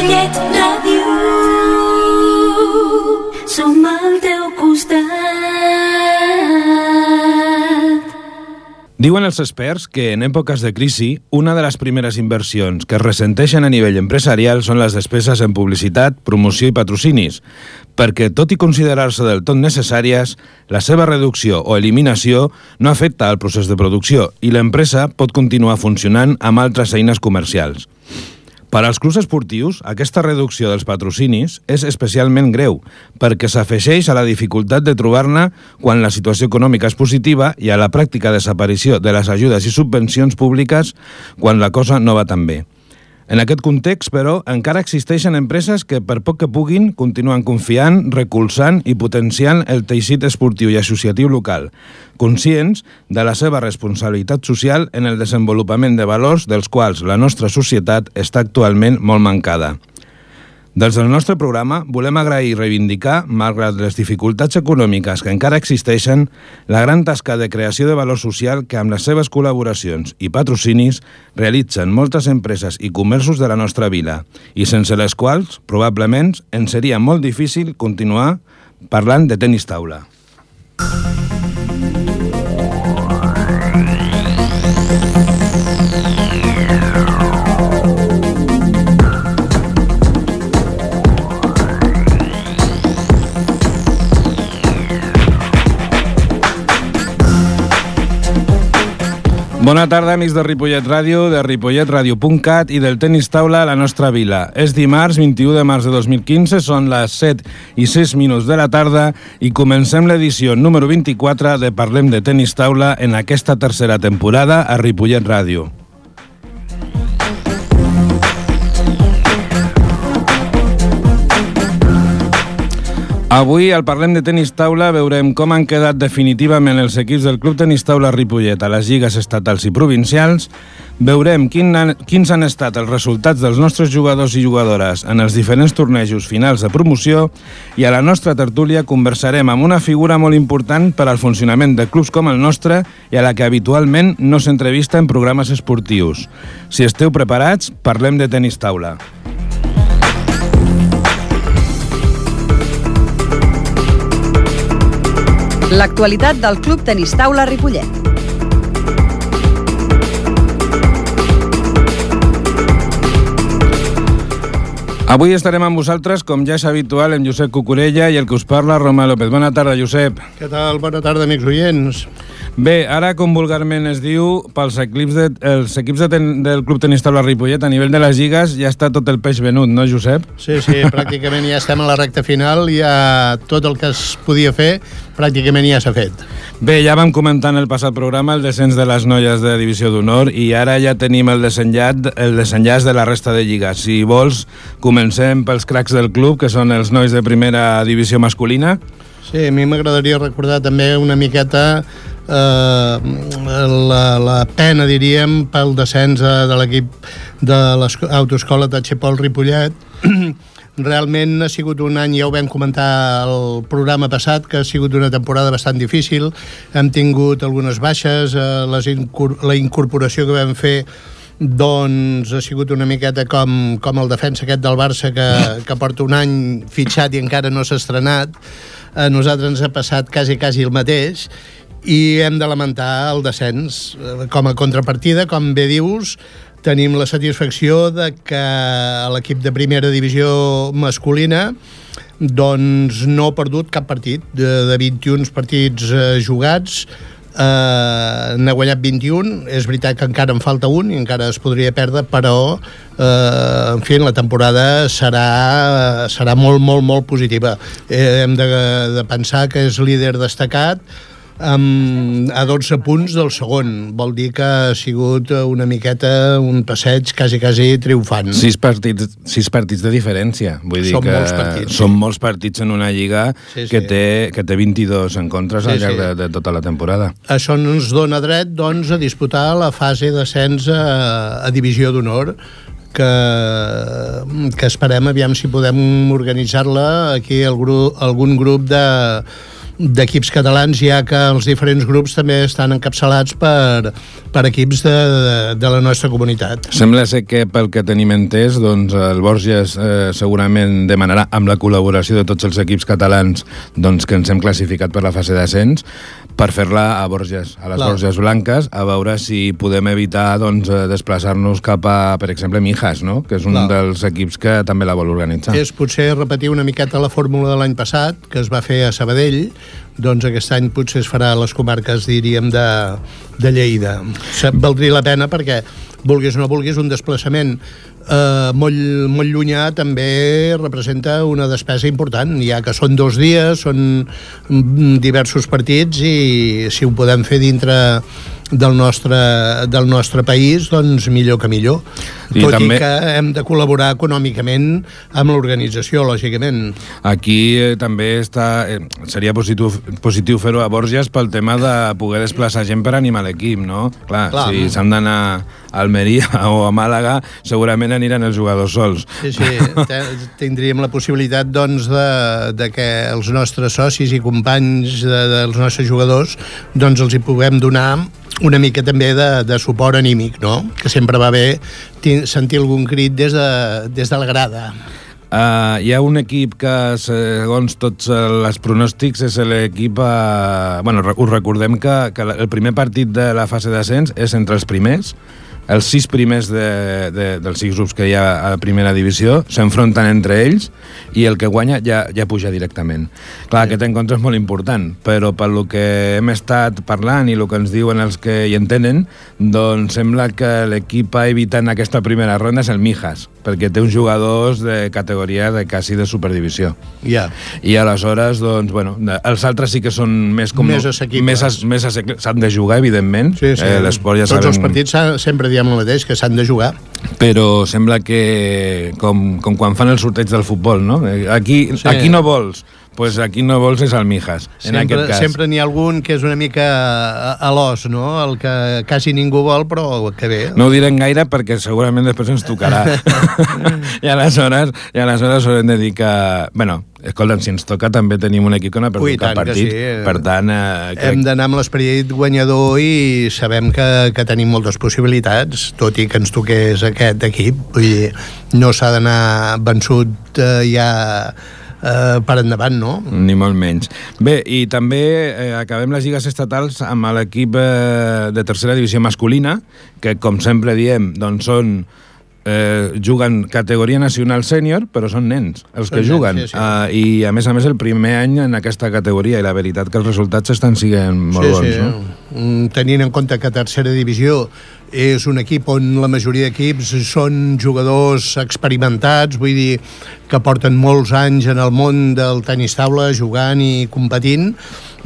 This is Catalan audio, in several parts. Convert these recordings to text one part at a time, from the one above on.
Ripollet Ràdio. Som al teu costat. Diuen els experts que en èpoques de crisi, una de les primeres inversions que es ressenteixen a nivell empresarial són les despeses en publicitat, promoció i patrocinis, perquè, tot i considerar-se del tot necessàries, la seva reducció o eliminació no afecta al procés de producció i l'empresa pot continuar funcionant amb altres eines comercials. Per als clubs esportius, aquesta reducció dels patrocinis és especialment greu, perquè s'afegeix a la dificultat de trobar-ne quan la situació econòmica és positiva i a la pràctica desaparició de les ajudes i subvencions públiques quan la cosa no va tan bé. En aquest context, però, encara existeixen empreses que, per poc que puguin, continuen confiant, recolzant i potenciant el teixit esportiu i associatiu local, conscients de la seva responsabilitat social en el desenvolupament de valors dels quals la nostra societat està actualment molt mancada. Des del nostre programa volem agrair i reivindicar, malgrat les dificultats econòmiques que encara existeixen, la gran tasca de creació de valor social que amb les seves col·laboracions i patrocinis realitzen moltes empreses i comerços de la nostra vila i sense les quals, probablement, ens seria molt difícil continuar parlant de tenis taula. Bona tarda, amics de Ripollet Ràdio, de ripolletradio.cat i del tenis taula a la nostra vila. És dimarts, 21 de març de 2015, són les 7 i 6 minuts de la tarda i comencem l'edició número 24 de Parlem de tenis taula en aquesta tercera temporada a Ripollet Ràdio. Avui, al Parlem de Tenis Taula, veurem com han quedat definitivament els equips del Club Tenis Taula Ripollet a les lligues estatals i provincials, veurem quin han, quins han estat els resultats dels nostres jugadors i jugadores en els diferents tornejos finals de promoció i a la nostra tertúlia conversarem amb una figura molt important per al funcionament de clubs com el nostre i a la que habitualment no s'entrevista en programes esportius. Si esteu preparats, parlem de tenis taula. L'actualitat del Club Tenis Taula Ripollet. Avui estarem amb vosaltres, com ja és habitual, amb Josep Cucurella i el que us parla, Roma López. Bona tarda, Josep. Què tal? Bona tarda, amics oients. Bé, ara, com vulgarment es diu, pels equips, de, els equips de ten, del Club Tenis Taula Ripollet, a nivell de les lligues, ja està tot el peix venut, no, Josep? Sí, sí, pràcticament ja estem a la recta final, ja tot el que es podia fer, pràcticament ja s'ha fet. Bé, ja vam comentar en el passat programa el descens de les noies de Divisió d'Honor i ara ja tenim el desenllaç, el desenllaç de la resta de lligues. Si vols, comencem pels cracs del club, que són els nois de primera divisió masculina. Sí, a mi m'agradaria recordar també una miqueta la, la pena, diríem, pel descens eh, de l'equip de l'autoescola de Xepol Ripollet. Realment ha sigut un any, ja ho vam comentar el programa passat, que ha sigut una temporada bastant difícil. Hem tingut algunes baixes, eh, les incor la incorporació que vam fer doncs ha sigut una miqueta com, com el defensa aquest del Barça que, que porta un any fitxat i encara no s'ha estrenat. A nosaltres ens ha passat quasi, quasi el mateix i hem de lamentar el descens. Eh, Com a contrapartida, com bé dius, tenim la satisfacció de que l'equip de primera divisió masculina doncs no ha perdut cap partit. De, de 21 partits eh, jugats eh, n'ha guanyat 21 és veritat que encara en falta un i encara es podria perdre però eh, en fi, la temporada serà, serà molt, molt, molt positiva. Eh, hem de, de pensar que és líder destacat amb, a 12 punts del segon. Vol dir que ha sigut una miqueta un passeig quasi, quasi triomfant. Sis partits, sis partits de diferència. Vull dir Són que molts partits, són sí. molts partits en una lliga Sí, que, sí. té, que té 22 encontres Sí, al llarg sí. de, de tota la temporada. Això ens dona dret doncs, a disputar la fase d'ascens a, a Divisió d'Honor que, que esperem aviam si podem organitzar-la aquí el gru, algun grup de, d'equips catalans, ja que els diferents grups també estan encapçalats per, per equips de, de, de la nostra comunitat. Sembla ser que pel que tenim entès, doncs el Borges eh, segurament demanarà amb la col·laboració de tots els equips catalans doncs, que ens hem classificat per la fase d'ascens per fer-la a Borges, a les Clar. Borges Blanques, a veure si podem evitar doncs, eh, desplaçar-nos cap a, per exemple, Mijas, no? que és un Clar. dels equips que també la vol organitzar. És potser repetir una miqueta la fórmula de l'any passat, que es va fer a Sabadell, doncs aquest any potser es farà a les comarques, diríem, de, de Lleida. Se- Valdria la pena perquè, vulguis o no vulguis, un desplaçament eh, molt, molt llunyà també representa una despesa important, ja que són dos dies, són mm, diversos partits i si ho podem fer dintre del nostre, del nostre país, doncs millor que millor. I Tot també- i que hem de col·laborar econòmicament amb l'organització, lògicament. Aquí eh, també està, eh, seria positiu, positiu fer-ho a Borges pel tema de poder desplaçar gent per animar l'equip, no? Clar, Clar. si s'han d'anar a Almeria o a Màlaga, segurament aniran els jugadors sols. Sí, sí, tindríem la possibilitat doncs, de, de que els nostres socis i companys de, dels nostres jugadors doncs els hi puguem donar una mica també de, de suport anímic, no? Que sempre va bé ti- sentir algun crit des de, des de la grada. Uh, hi ha un equip que, segons tots els pronòstics, és l'equip... Uh, bueno, us recordem que, que el primer partit de la fase d'ascens és entre els primers, els sis primers de, de, dels sis grups que hi ha a la primera divisió s'enfronten entre ells i el que guanya ja, ja puja directament. Clar, aquest encontre és molt important, però pel lo que hem estat parlant i el que ens diuen els que hi entenen, doncs sembla que l'equip en aquesta primera ronda és el Mijas, perquè té uns jugadors de categoria de quasi de superdivisió. Ja. I aleshores, doncs, bueno, els altres sí que són més com... Més assequibles. Més, as, més assequibles. S'han de jugar, evidentment. Sí, sí. Eh, L'esport ja Tots sabem... els partits sempre diem el mateix, que s'han de jugar. Però sembla que, com, com quan fan el sorteig del futbol, no? Eh, Aquí, sí. aquí no vols, pues aquí no vols és el Mijas, en Sempre, aquest cas. sempre n'hi ha algun que és una mica a, l'os, no? El que quasi ningú vol, però que bé. No ho direm gaire perquè segurament després ens tocarà. I aleshores, i aleshores haurem de dir que... Bueno, escolta'm, si ens toca també tenim un equip que no ha perdut cap partit. sí. Per tant, eh, crec... Hem d'anar amb l'esperit guanyador i sabem que, que tenim moltes possibilitats, tot i que ens toqués aquest equip. Vull dir, no s'ha d'anar vençut eh, ja eh, per endavant, no? Ni molt menys. Bé, i també eh, acabem les lligues estatals amb l'equip eh, de tercera divisió masculina, que, com sempre diem, doncs són eh, juguen categoria nacional sènior, però són nens els que Són nens, juguen. sí, sí. Eh, I, a més a més, el primer any en aquesta categoria, i la veritat que els resultats estan sent molt bons, no? Mm, Tenint en compte que tercera divisió és un equip on la majoria d'equips són jugadors experimentats, vull dir que porten molts anys en el món del tenis taula jugant i competint.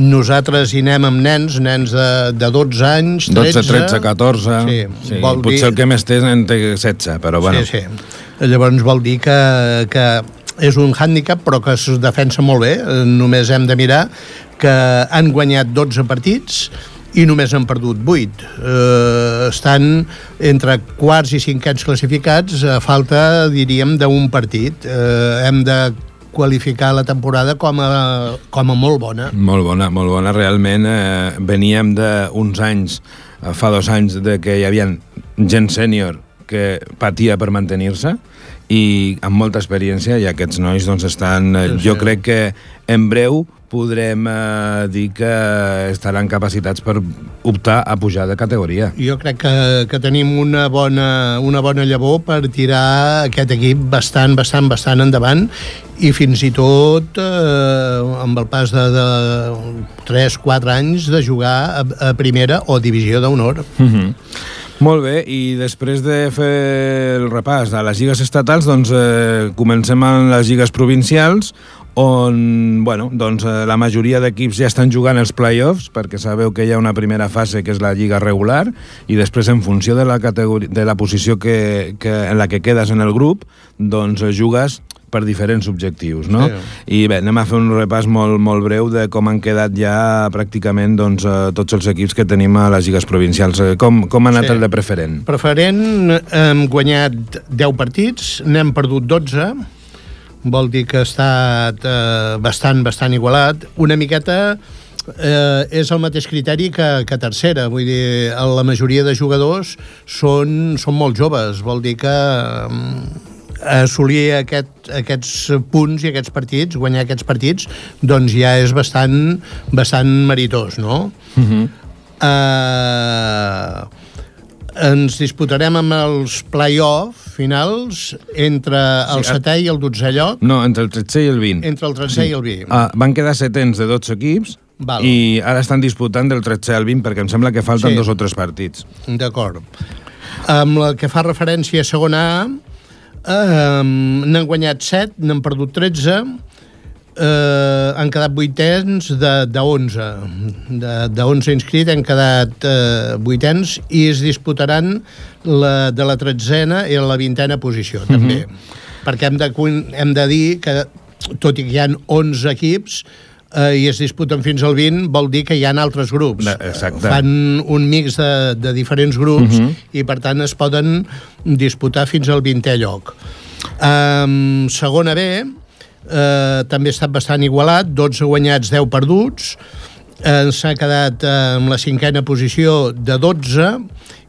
Nosaltres hi anem amb nens, nens de, de 12 anys, 13... 12, 13, 14... Sí, sí vol potser dir- el que més té en té 16, però bueno. Sí, sí. Llavors vol dir que, que és un hàndicap, però que es defensa molt bé. Només hem de mirar que han guanyat 12 partits i només han perdut 8. Eh, estan entre quarts i cinquens classificats a falta, diríem, d'un partit. Eh, hem de qualificar la temporada com a, com a molt bona. Molt bona, molt bona. Realment eh, veníem d'uns anys, eh, fa dos anys, de que hi havia gent sènior que patia per mantenir-se i amb molta experiència i aquests nois doncs estan... Eh, Sí, sí. jo crec que en breu podrem eh, dir que estaran capacitats per optar a pujar de categoria. Jo crec que, que tenim una bona, una bona llavor per tirar aquest equip bastant, bastant, bastant endavant i fins i tot eh, amb el pas de, de 3-4 anys de jugar a, a primera o divisió d'honor. Mm -hmm. Molt bé, i després de fer el repàs a les lligues estatals, doncs eh, comencem amb les lligues provincials, on bueno, doncs, eh, la majoria d'equips ja estan jugant els play-offs, perquè sabeu que hi ha una primera fase que és la lliga regular, i després en funció de la, categoria, de la posició que, que, en la que quedes en el grup, doncs eh, jugues per diferents objectius, no? Sí. I bé, anem a fer un repàs molt, molt breu de com han quedat ja pràcticament doncs, eh, tots els equips que tenim a les lligues provincials. Eh, Com, com ha anat Sí. el de preferent? Preferent, hem guanyat 10 partits, n'hem perdut 12, vol dir que ha estat eh, bastant, bastant igualat. Una miqueta eh, és el mateix criteri que, que tercera, vull dir, la majoria de jugadors són, són molt joves, vol dir que eh, assolir aquest, aquests punts i aquests partits, guanyar aquests partits, doncs ja és bastant, bastant meritós, no? Uh -huh. uh, ens disputarem amb els play-off finals entre el Sí, setè i el dotzè lloc, No, entre el 13 i el 20. entre el 13 i el 20. Ah, van quedar setents de 12 equips Val. i ara estan disputant del 13 al 20 perquè em sembla que falten Sí. dos o tres partits. D'acord. Amb la que fa referència a segona A, eh, n'han guanyat 7, n'han perdut 13, eh, han quedat vuitens de, de 11. De, de 11 inscrits han quedat eh, vuitens i es disputaran la, de la tretzena i la vintena posició, també. Perquè hem de, hem de dir que, tot i que hi ha 11 equips, eh, i es disputen fins al 20, vol dir que hi ha altres grups. Exacte. Fan un mix de, de diferents grups uh -huh. i, per tant, es poden disputar fins al 20è lloc. Um, segona B, eh, també ha estat bastant igualat, 12 guanyats, 10 perduts, eh, s'ha quedat eh, en la cinquena posició de 12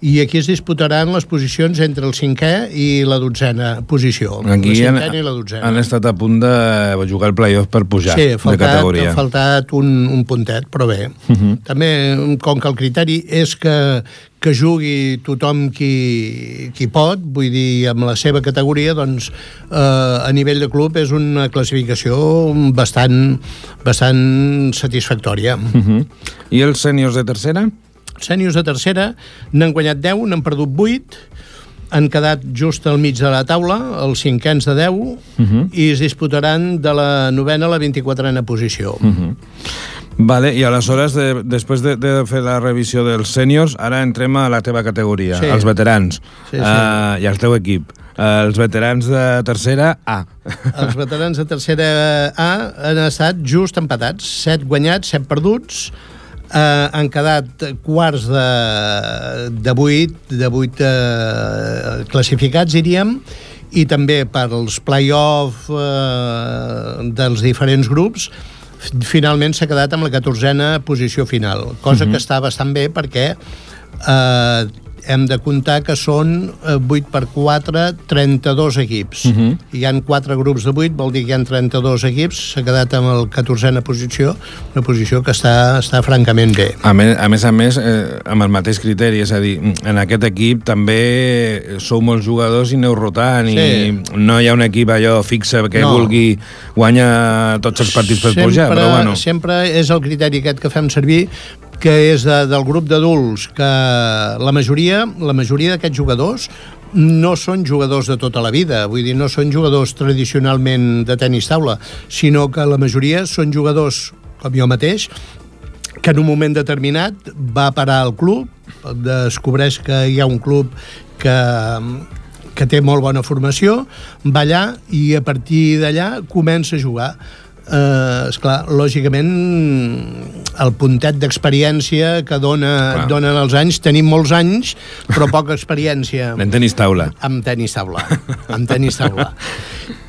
i aquí es disputaran les posicions entre el cinquè i la dotzena posició. Aquí la han, cinquena i la dotzena. han estat a punt de jugar el playoff per pujar Sí, ha de faltat, categoria. ha faltat un, un puntet, però bé. Uh -huh. També, com que el criteri és que, que jugui tothom qui, qui pot, vull dir, amb la seva categoria, doncs eh, a nivell de club és una classificació bastant, bastant satisfactòria. Uh Uh -huh. I els sèniors de tercera? Sèniors de tercera n'han guanyat 10, n'han perdut 8, han quedat just al mig de la taula, els cinquens de 10, uh -huh. i es disputaran de la novena a la 24a posició. Uh -huh. Vale, i aleshores, de, després de, de fer la revisió dels sèniors, ara entrem a la teva categoria, Sí. els veterans, Sí, sí. Uh, i el teu equip. Uh, els veterans de tercera A. Els veterans de tercera A han estat just empatats, 7 guanyats, 7 perduts, eh, han quedat quarts de, de 8, de 8 eh, classificats, diríem, i també per als play-off eh, dels diferents grups, finalment s'ha quedat amb la 14a posició final, cosa uh -huh. que està bastant bé perquè eh, hem de comptar que són eh, 8 per 4, 32 equips. Uh -huh. Hi han 4 grups de 8, vol dir que hi ha 32 equips, s'ha quedat amb el 14a posició, una posició que està, està francament bé. A més, a més, a més eh, amb el mateix criteri, és a dir, en aquest equip també sou molts jugadors i aneu rotant Sí. i no hi ha un equip allò fixe que No. vulgui guanyar tots els partits per pujar, però bueno. Sempre és el criteri aquest que fem servir que és de, del grup d'adults que la majoria, la majoria d'aquests jugadors no són jugadors de tota la vida, vull dir, no són jugadors tradicionalment de tenis taula, sinó que la majoria són jugadors, com jo mateix, que en un moment determinat va parar al club, descobreix que hi ha un club que, que té molt bona formació, va allà i a partir d'allà comença a jugar. Eh, esclar, lògicament el puntet d'experiència que dona, Clar. donen els anys, tenim molts anys, però poca experiència En tenis taula. amb tenis taula, amb tenis taula.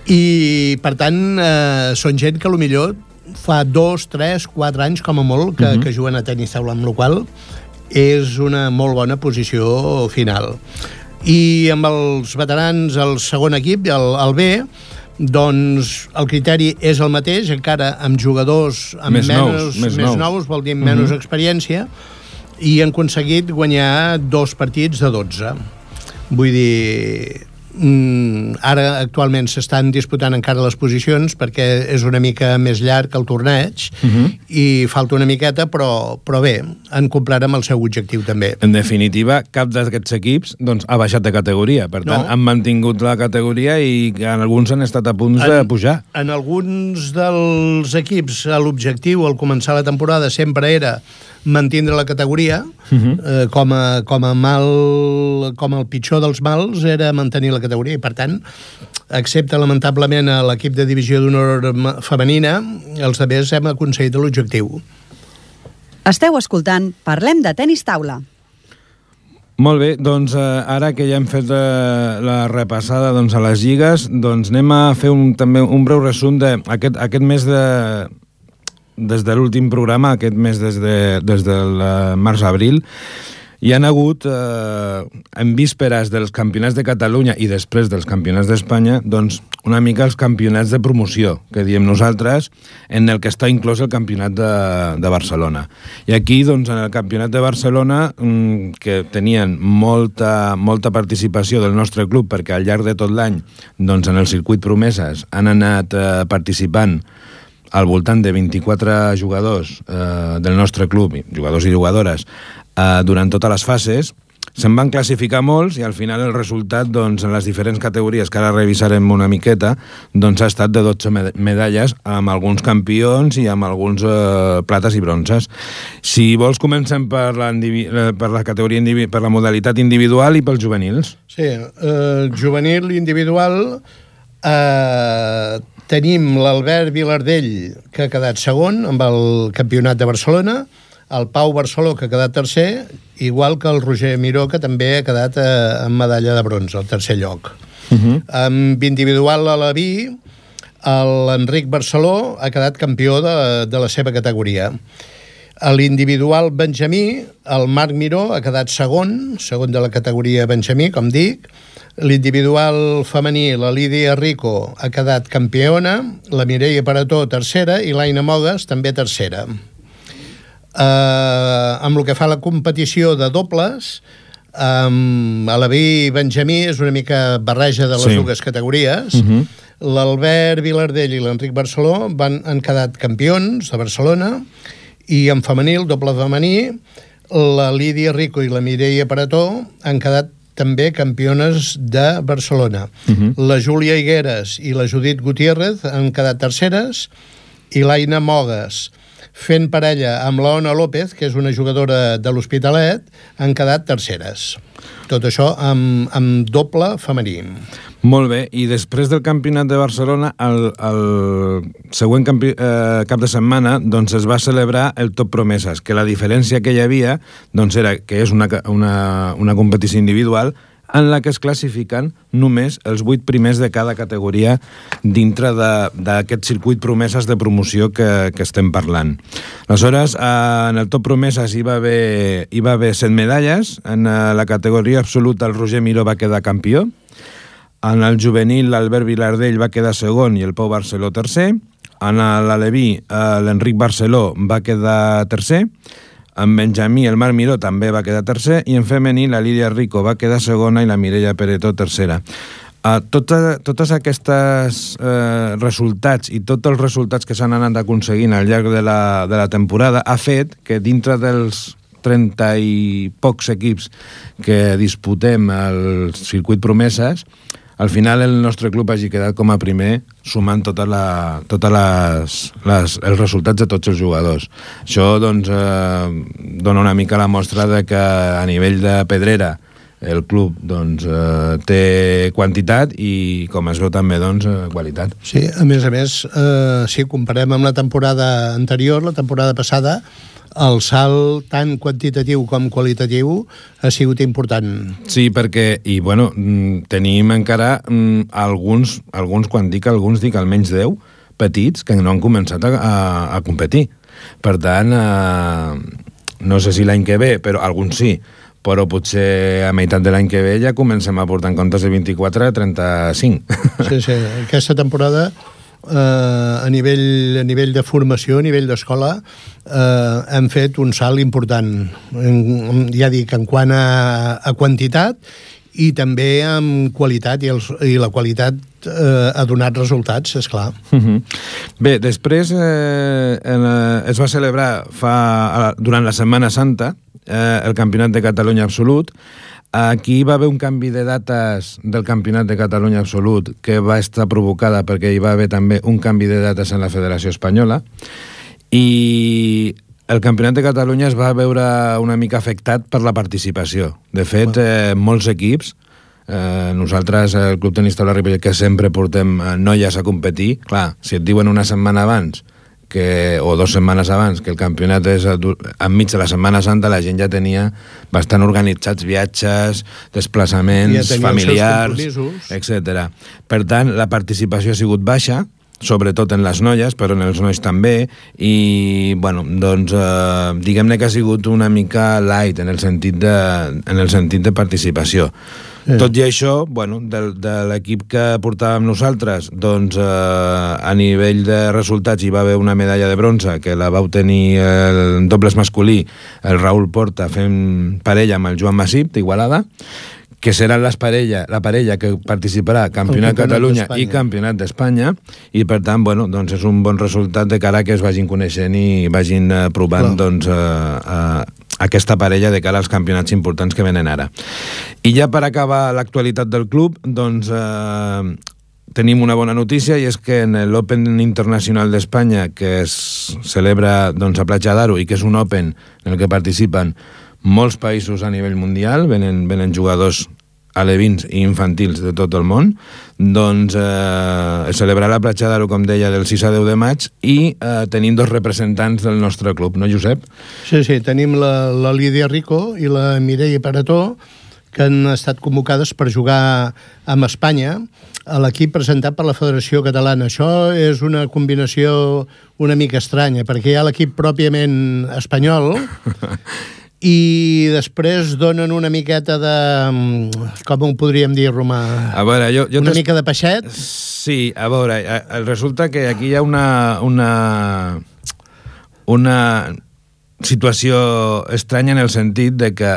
I, per tant, eh, són gent que millor fa dos, tres, quatre anys, com a molt, que, uh -huh. que juguen a tenis taula, amb la qual és una molt bona posició final. I amb els veterans, el segon equip, el, el B, doncs el criteri és el mateix, encara amb jugadors amb Més nous, menys, més més nous. nous, vol dir amb menys experiència, i han aconseguit guanyar dos partits de 12. Vull dir, mm, ara actualment s'estan disputant encara les posicions perquè és una mica més llarg el torneig uh -huh. i falta una miqueta, però, però bé, han complert amb el seu objectiu també. En definitiva, cap d'aquests equips doncs, ha baixat de categoria. Per tant, No. han mantingut la categoria i en alguns han estat a punts de pujar. En alguns dels equips l'objectiu al començar la temporada sempre era mantindre la categoria uh -huh. eh, com, a, com a mal com el pitjor dels mals era mantenir la categoria i per tant excepte lamentablement a l'equip de divisió d'honor femenina els altres hem aconseguit l'objectiu Esteu escoltant Parlem de tenis taula. Molt bé, doncs eh, ara que ja hem fet eh, la repassada doncs, a les lligues, doncs anem a fer un, també un breu resum d'aquest aquest mes de... des de l'últim programa, aquest mes des, de, des del març-abril, hi han hagut, eh, en vísperes dels campionats de Catalunya i després dels campionats d'Espanya, doncs una mica els campionats de promoció, que diem nosaltres, en el que està inclòs el campionat de, de Barcelona. I aquí, doncs, en el campionat de Barcelona, mm, que tenien molta, molta participació del nostre club, perquè al llarg de tot l'any, doncs, en el circuit promeses, han anat eh, participant al voltant de 24 jugadors eh, del nostre club, jugadors i jugadores, eh, durant totes les fases, se'n van classificar molts i al final el resultat doncs, en les diferents categories que ara revisarem una miqueta doncs, ha estat de 12 medalles amb alguns campions i amb alguns eh, plates i bronzes. Si vols comencem per la, per la categoria per la modalitat individual i pels juvenils. Sí, eh, juvenil individual eh, tenim l'Albert Vilardell que ha quedat segon amb el campionat de Barcelona el Pau Barceló, que ha quedat tercer, igual que el Roger Miró, que també ha quedat eh, amb medalla de bronze, al tercer lloc. Uh Mhm. -huh. Amb individual a la vi, l'Enric Barceló ha quedat campió de, de la seva categoria. A l'individual Benjamí, el Marc Miró ha quedat segon, segon de la categoria Benjamí, com dic. L'individual femení, la Lídia Rico, ha quedat campiona, la Mireia Parató tercera i l'Aina Mogues també tercera. Uh, amb el que fa la competició de dobles, um, a la i Benjamí és una mica barreja de les Sí. sí. dues categories. Uh -huh. L'Albert Vilardell i l'Enric Barceló van, han quedat campions de Barcelona i en femenil, doble femení, la Lídia Rico i la Mireia Parató han quedat també campiones de Barcelona. Uh -huh. La Júlia Higueres i la Judit Gutiérrez han quedat terceres i l'Aina Mogues fent parella amb l'Ona López, que és una jugadora de l'Hospitalet, han quedat terceres. Tot això amb, amb doble femení. Molt bé, i després del campionat de Barcelona, el, el següent campi, eh, cap de setmana doncs es va celebrar el Top Promeses, que la diferència que hi havia doncs era que és una, una, una competició individual en la que es classifiquen només els vuit primers de cada categoria dintre d'aquest circuit promeses de promoció que, que estem parlant. Aleshores, eh, en el top promeses hi va haver, hi va haver set medalles, en eh, la categoria absoluta el Roger Miró va quedar campió, en el juvenil l'Albert Vilardell va quedar segon i el Pau Barceló tercer, en l'Aleví eh, l'Enric Barceló va quedar tercer, en Benjamí el Marc Miró també va quedar tercer. I en femení la Lídia Rico va quedar segona i la Mireia Peretó tercera. Uh, tota, totes aquestes uh, resultats i tots els resultats que s'han anat aconseguint al llarg de la, de la temporada ha fet que dintre dels 30 i pocs equips que disputem al circuit promeses al final el nostre club hagi quedat com a primer sumant totes la, totes les, les, els resultats de tots els jugadors. Això doncs, eh, dona una mica la mostra de que a nivell de pedrera el club doncs, eh, té quantitat i, com es veu també, doncs, eh, qualitat. Sí, a més a més, eh, si comparem amb la temporada anterior, la temporada passada, el salt tant quantitatiu com qualitatiu ha sigut important. Sí, perquè, i bueno, mm, tenim encara mm, alguns, alguns, quan dic alguns, dic almenys 10 petits que no han començat a, a, a competir. Per tant, eh, no sé si l'any que ve, però alguns sí, però potser a meitat de l'any que ve ja comencem a portar en comptes de 24 a 35. Sí, sí, aquesta temporada eh, a, nivell, a nivell de formació, a nivell d'escola, eh, hem fet un salt important. En, ja dic, en quant a, a quantitat i també amb qualitat, i, els, i la qualitat eh, ha donat resultats, és clar. Uh -huh. Bé, després eh, en, eh, es va celebrar fa, durant la Setmana Santa eh, el Campionat de Catalunya Absolut. Aquí va haver un canvi de dates del Campionat de Catalunya Absolut que va estar provocada perquè hi va haver també un canvi de dates en la Federació Espanyola i el Campionat de Catalunya es va veure una mica afectat per la participació. De fet, eh, molts equips, eh, nosaltres, el Club Tenis Taula Ripollet, que sempre portem eh, noies a competir, clar, si et diuen una setmana abans que o dues setmanes abans, que el campionat és enmig de la Setmana Santa, la gent ja tenia bastant organitzats viatges, desplaçaments Ja familiars, etc. Per tant, la participació ha sigut baixa, sobretot en les noies, però en els nois també, i, bueno, doncs, eh, diguem-ne que ha sigut una mica light en el sentit de, en el sentit de participació. Sí. Tot i això, bueno, de, de l'equip que portàvem nosaltres, doncs eh, a nivell de resultats hi va haver una medalla de bronze que la vau tenir el dobles masculí, el Raül Porta fent parella amb el Joan Massip d'Igualada, que seran les parella, la parella que participarà a Campionat Campionat Catalunya i Campionat d'Espanya i per tant, bueno, doncs és un bon resultat de cara que es vagin coneixent i vagin eh, provant Clar. doncs, eh, eh, aquesta parella de cara als campionats importants que venen ara. I ja per acabar l'actualitat del club, doncs eh, tenim una bona notícia i és que en l'Open Internacional d'Espanya que es celebra doncs, a Platja d'Aro i que és un Open en el que participen molts països a nivell mundial, venen, venen jugadors alevins i infantils de tot el món, doncs eh, es celebrarà a Platja com deia, del 6 a 10 de maig i eh, tenim dos representants del nostre club, no, Josep? Sí, sí, tenim la, la Lídia Rico i la Mireia Parató, que han estat convocades per jugar amb Espanya a l'equip presentat per la Federació Catalana. Això és una combinació una mica estranya, perquè hi ha l'equip pròpiament espanyol i després donen una miqueta de... com ho podríem dir, Romà? A veure, jo... jo una mica de peixet? Sí, a veure, eh, eh, resulta que aquí hi ha una, una, una situació estranya en el sentit de que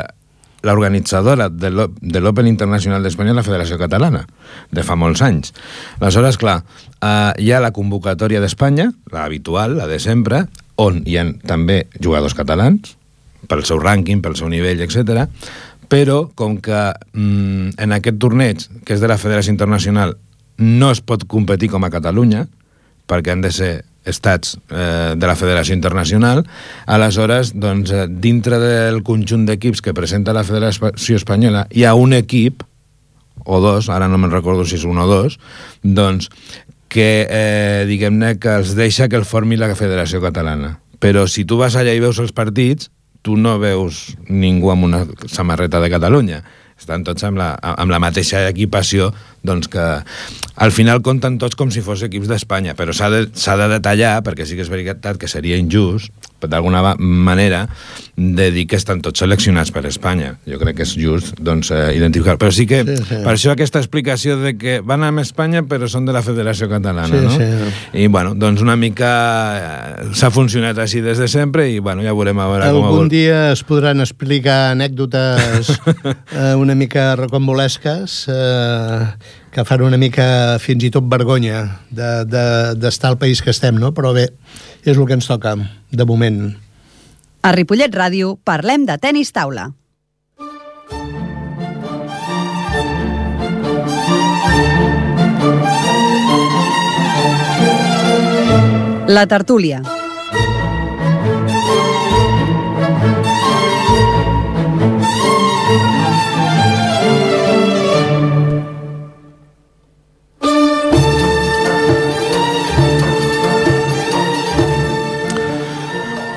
l'organitzadora de l'O- de l'Open Internacional d'Espanya és la Federació Catalana, de fa molts anys. Aleshores, clar, eh, hi ha la convocatòria d'Espanya, la habitual, la de sempre, on hi ha també jugadors catalans, pel seu rànquing, pel seu nivell, etc. Però, com que mm, en aquest torneig, que és de la Federació Internacional, no es pot competir com a Catalunya, perquè han de ser estats eh, de la Federació Internacional, aleshores, doncs, eh, dintre del conjunt d'equips que presenta la Federació Espanyola, hi ha un equip, o dos, ara no me'n recordo si és un o dos, doncs, que, eh, diguem-ne, que els deixa que el formi la Federació Catalana. Però si tu vas allà i veus els partits, tu no veus ningú amb una samarreta de Catalunya. Estan tots amb la, amb la mateixa equipació, doncs que al final compten tots com si fos equips d'Espanya, però s'ha de, de detallar, perquè sí que és veritat que seria injust, d'alguna manera, de dir que estan tots seleccionats per Espanya. Jo crec que és just doncs, eh, identificar. Però sí que, Sí, sí, per això aquesta explicació de que van amb Espanya però són de la Federació Catalana, Sí, no? sí. I, bueno, doncs una mica eh, s'ha funcionat així des de sempre i, bueno, ja veurem a veure com... Algun dia es podran explicar anècdotes eh, una mica recombolesques eh, que fan una mica fins i tot vergonya d'estar de, d'estar al país que estem, no? Però bé, és el que ens toca, de moment. A Ripollet Ràdio parlem de tennis taula. La tertúlia.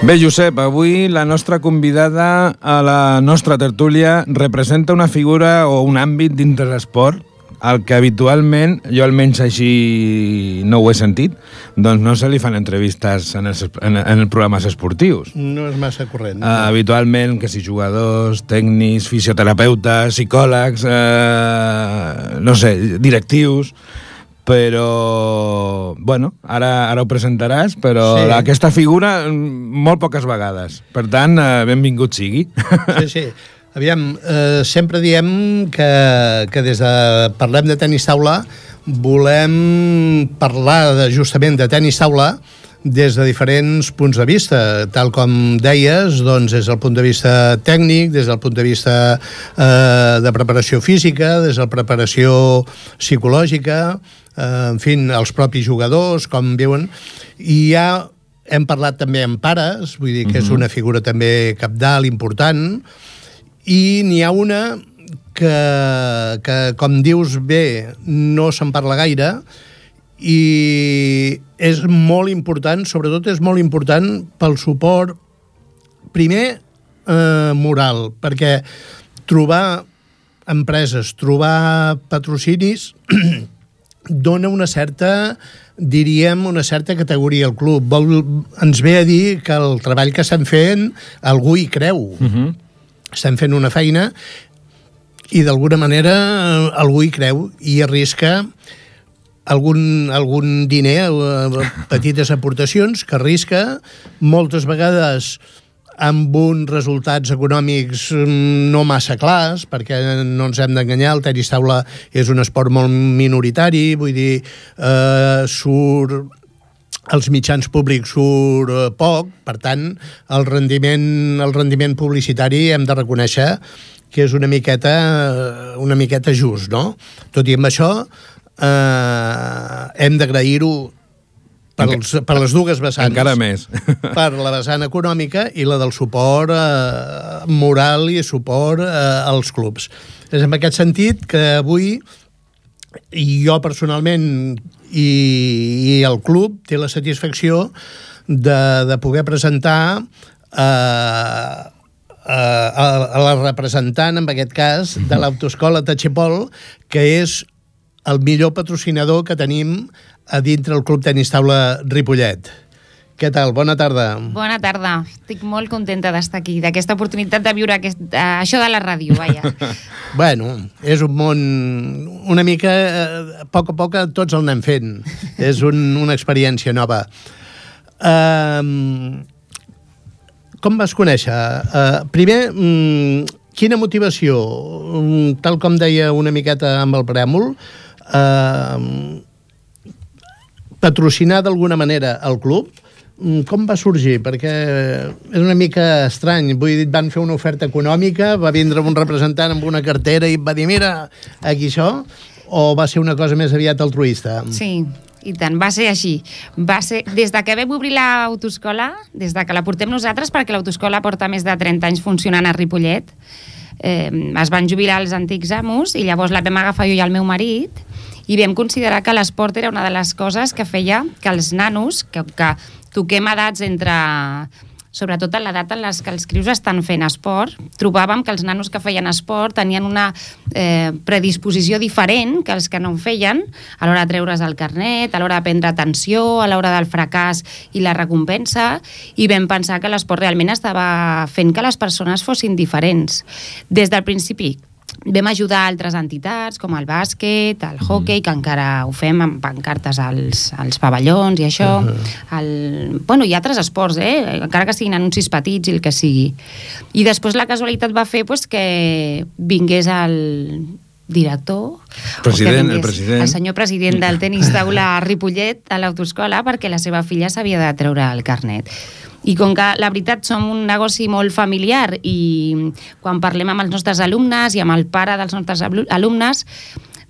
Bé, Josep, avui la nostra convidada a la nostra tertúlia representa una figura o un àmbit dintre l'esport al que habitualment, jo almenys així no ho he sentit, doncs no se li fan entrevistes en els, en, en programes esportius. No és massa corrent. Uh, habitualment, que si jugadors, tècnics, fisioterapeutes, psicòlegs, uh, no sé, directius, però, bueno, ara, ara ho presentaràs, però Sí. aquesta figura mm, molt poques vegades. Per tant, uh, benvingut sigui. Sí, sí. Aviam, eh, sempre diem que, que des de parlem de tenis taula volem parlar de, justament de tenis taula des de diferents punts de vista. Tal com deies, doncs, des del punt de vista tècnic, des del punt de vista eh, de preparació física, des de la preparació psicològica, eh, en fi, els propis jugadors, com viuen. I ja hem parlat també amb pares, vull dir que és una figura també capdalt, important, i n'hi ha una que, que, com dius bé, no se'n parla gaire i és molt important, sobretot és molt important pel suport, primer, eh, moral, perquè trobar empreses, trobar patrocinis dona una certa diríem, una certa categoria al club. Vol, ens ve a dir que el treball que estem fent algú hi creu. Uh -huh. Estem fent una feina i d'alguna manera algú hi creu i arrisca algun, algun diner, eh, petites aportacions que arrisca moltes vegades amb uns resultats econòmics mm, no massa clars, perquè no ens hem d'enganyar, el tenis taula és un esport molt minoritari, vull dir, eh, surt els mitjans públics surt eh, poc, per tant, el rendiment, el rendiment publicitari hem de reconèixer que és una miqueta, una miqueta just, no? Tot i amb això, eh, hem d'agrair-ho per, els, per les dues vessants. Encara més. Per la vessant econòmica i la del suport eh, moral i suport eh, als clubs. És en aquest sentit que avui jo personalment i, i el club té la satisfacció de, de poder presentar eh, a, a, a la representant, en aquest cas, de l'autoescola Tachepol, que és el millor patrocinador que tenim a dintre el Club Tenis Taula Ripollet. Què tal? Bona tarda. Bona tarda. Estic molt contenta d'estar aquí, d'aquesta oportunitat de viure aquest, uh, això de la ràdio, vaja. bueno, és un món... Una mica, eh, a poc a poc, tots el anem fent. és un, una experiència nova. Uh, com vas conèixer? Uh, primer, um, quina motivació? Um, tal com deia una miqueta amb el preàmbul, uh, patrocinar d'alguna manera el club, mm, com va sorgir? Perquè és una mica estrany. Vull dir, van fer una oferta econòmica, va vindre un representant amb una cartera i va dir, mira, aquí això, o va ser una cosa més aviat altruista? Sí, i tant, va ser així. Va ser, des de que vam obrir l'autoescola, des de que la portem nosaltres, perquè l'autoescola porta més de 30 anys funcionant a Ripollet, eh, es van jubilar els antics amos i llavors la vam agafar jo i el meu marit i vam considerar que l'esport era una de les coses que feia que els nanos, que, que toquem edats entre sobretot a l'edat en les que els crius estan fent esport, trobàvem que els nanos que feien esport tenien una eh, predisposició diferent que els que no en feien. A l'hora de treure's el carnet, a l'hora de prendre atenció, a l'hora del fracàs i la recompensa, i vam pensar que l'esport realment estava fent que les persones fossin diferents. Des del principi, vam ajudar altres entitats com el bàsquet, el hockey, que encara ho fem amb pancartes als, als pavellons i això, uh -huh. el, bueno, i altres esports, eh? encara que siguin anuncis petits i el que sigui. I després la casualitat va fer pues, que vingués el director president, el, president. el senyor president del tenis taula a Ripollet a l'autoescola perquè la seva filla s'havia de treure el carnet i com que la veritat som un negoci molt familiar i quan parlem amb els nostres alumnes i amb el pare dels nostres alumnes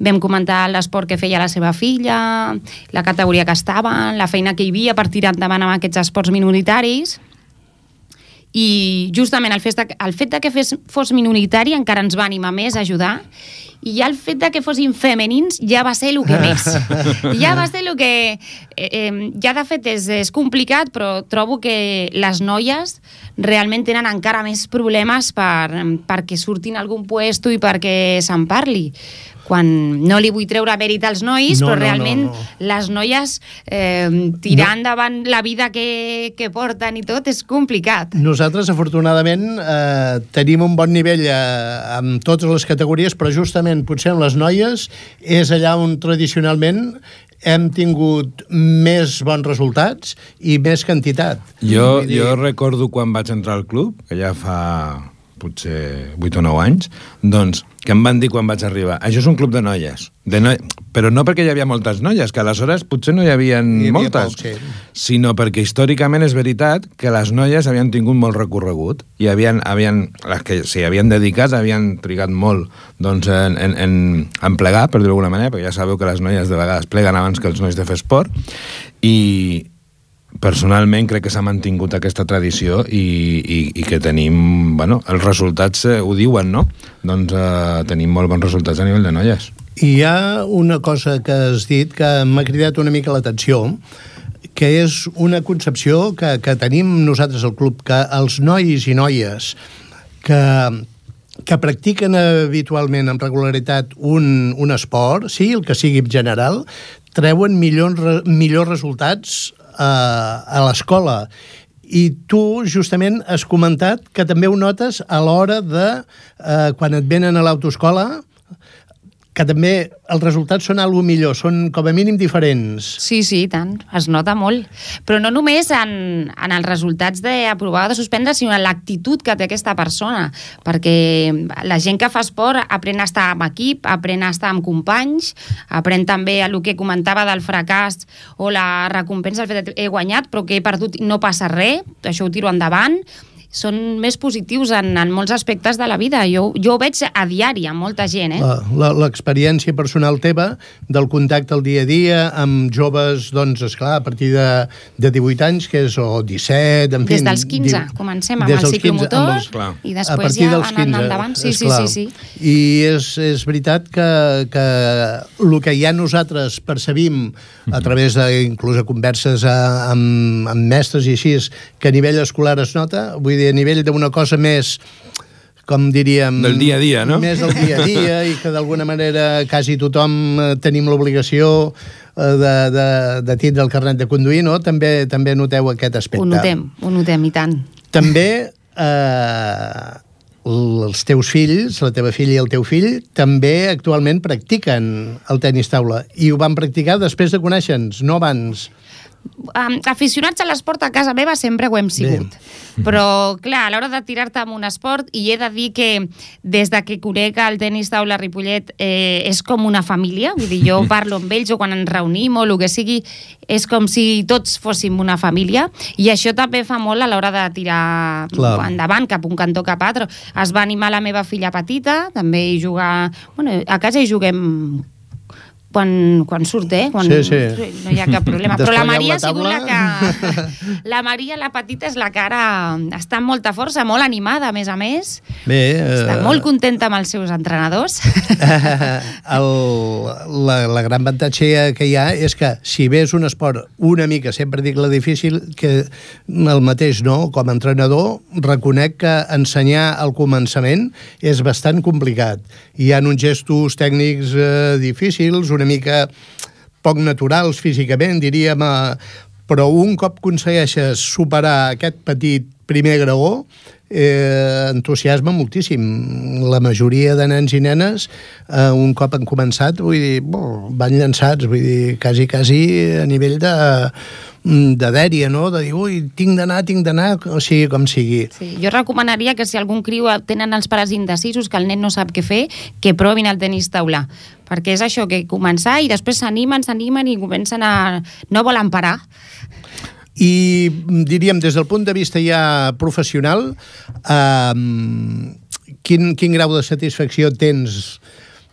vam comentar l'esport que feia la seva filla, la categoria que estaven, la feina que hi havia per tirar endavant amb aquests esports minoritaris i justament el fet, de, el fet de que fes, fos minoritari encara ens va animar més a ajudar i ja el fet de que fossin femenins ja va ser el que més. ja va ser el que... Eh, eh, ja de fet és, és complicat, però trobo que les noies realment tenen encara més problemes per, perquè surtin a algun puesto i perquè se'n parli quan no li vull treure mèrit als nois, no, però no, realment no, no. les noies eh, tirar no. endavant la vida que, que porten i tot és complicat. Nosaltres, afortunadament, eh, tenim un bon nivell eh, amb totes les categories, però justament potser amb les noies és allà on tradicionalment hem tingut més bons resultats i més quantitat. Jo, jo recordo quan vaig entrar al club, que ja fa potser 8 o 9 anys, doncs, que em van dir quan vaig arribar, això és un club de noies, de no... però no perquè hi havia moltes noies, que aleshores potser no hi havia, hi havia moltes, poc, sí. sinó perquè històricament és veritat que les noies havien tingut molt recorregut i havien, havien les que s'hi havien dedicat havien trigat molt doncs, en, en, en, en plegar, per dir-ho d'alguna manera, perquè ja sabeu que les noies de vegades pleguen abans que els nois de fer esport, i, personalment crec que s'ha mantingut aquesta tradició i, i, i que tenim, bueno, els resultats eh, ho diuen, no? Doncs eh, tenim molt bons resultats a nivell de noies. Hi ha una cosa que has dit que m'ha cridat una mica l'atenció, que és una concepció que, que tenim nosaltres al club, que els nois i noies que, que practiquen habitualment amb regularitat un, un esport, sí, el que sigui en general, treuen millors, millors resultats a, a l'escola. I tu justament has comentat que també ho notes a l'hora de, eh, quan et venen a l'autoescola, que també els resultats són algo millor, són com a mínim diferents. Sí, sí, tant, es nota molt. Però no només en, en els resultats d'aprovar o de suspendre, sinó en l'actitud que té aquesta persona, perquè la gent que fa esport aprèn a estar amb equip, aprèn a estar amb companys, aprèn també el que comentava del fracàs o la recompensa, el fet que he guanyat, però que he perdut no passa res, això ho tiro endavant, són més positius en, en molts aspectes de la vida. Jo, jo ho veig a diari amb molta gent, eh? La- la- L'experiència personal teva, del contacte al dia a dia, amb joves, doncs, esclar, a partir de, de 18 anys, que és, o 17, en fi... Des dels 15, diu- comencem amb des el dels 15, ciclomotor amb els- Clar. i a després partir ja dels van 15, endavant. Sí, sí, esclar. sí, sí. I és, és veritat que, que el que ja nosaltres percebim a través de inclús a converses a, amb, amb mestres i així, que a nivell escolar es nota, vull dir, a nivell d'una cosa més com diríem... Del dia a dia, no? Més del dia a dia i que d'alguna manera quasi tothom eh, tenim l'obligació eh, de, de, de tindre el carnet de conduir, no? També, també noteu aquest aspecte. Ho notem, ho notem, i tant. També eh, els teus fills, la teva filla i el teu fill, també actualment practiquen el tenis taula. I ho van practicar després de conèixer-nos, no abans. Um, aficionats a l'esport a casa meva sempre ho hem sigut. Però, clar, a l'hora de tirar-te amb un esport, i he de dir que des de que conec el tenis taula Ripollet eh, és com una família, vull dir, jo parlo amb ells o quan ens reunim o el que sigui, és com si tots fóssim una família, i això també fa molt a l'hora de tirar Clar. endavant, cap un cantó, cap altre. Es va animar la meva filla petita, també hi jugar... Bueno, a casa hi juguem quan, quan surt, eh? Quan, Sí, sí. No hi ha cap problema. Però la Maria la ha sigut la que... La Maria, la petita, és la que ara està amb molta força, molt animada, a més a més. Bé, Està eh, molt contenta amb els seus entrenadors. el, la, la gran avantatge que hi ha és que si bé és un esport una mica, sempre dic la difícil, que el mateix no, com a entrenador, reconec que ensenyar al començament és bastant complicat. Hi ha uns gestos tècnics eh, difícils, una mica poc naturals físicament, diríem, eh, però un cop aconsegueixes superar aquest petit primer graó, eh, entusiasma moltíssim. La majoria de nens i nenes, eh, un cop han començat, vull dir, bo, van llançats, vull dir, quasi, quasi a nivell de de dèria, no? De dir, ui, tinc d'anar, tinc d'anar, o sigui, com sigui. Sí, jo recomanaria que si algun criu tenen els pares indecisos, que el nen no sap què fer, que provin el tenis taula. Perquè és això, que començar i després s'animen, s'animen i comencen a... no volen parar. I diríem, des del punt de vista ja professional, eh, quin, quin grau de satisfacció tens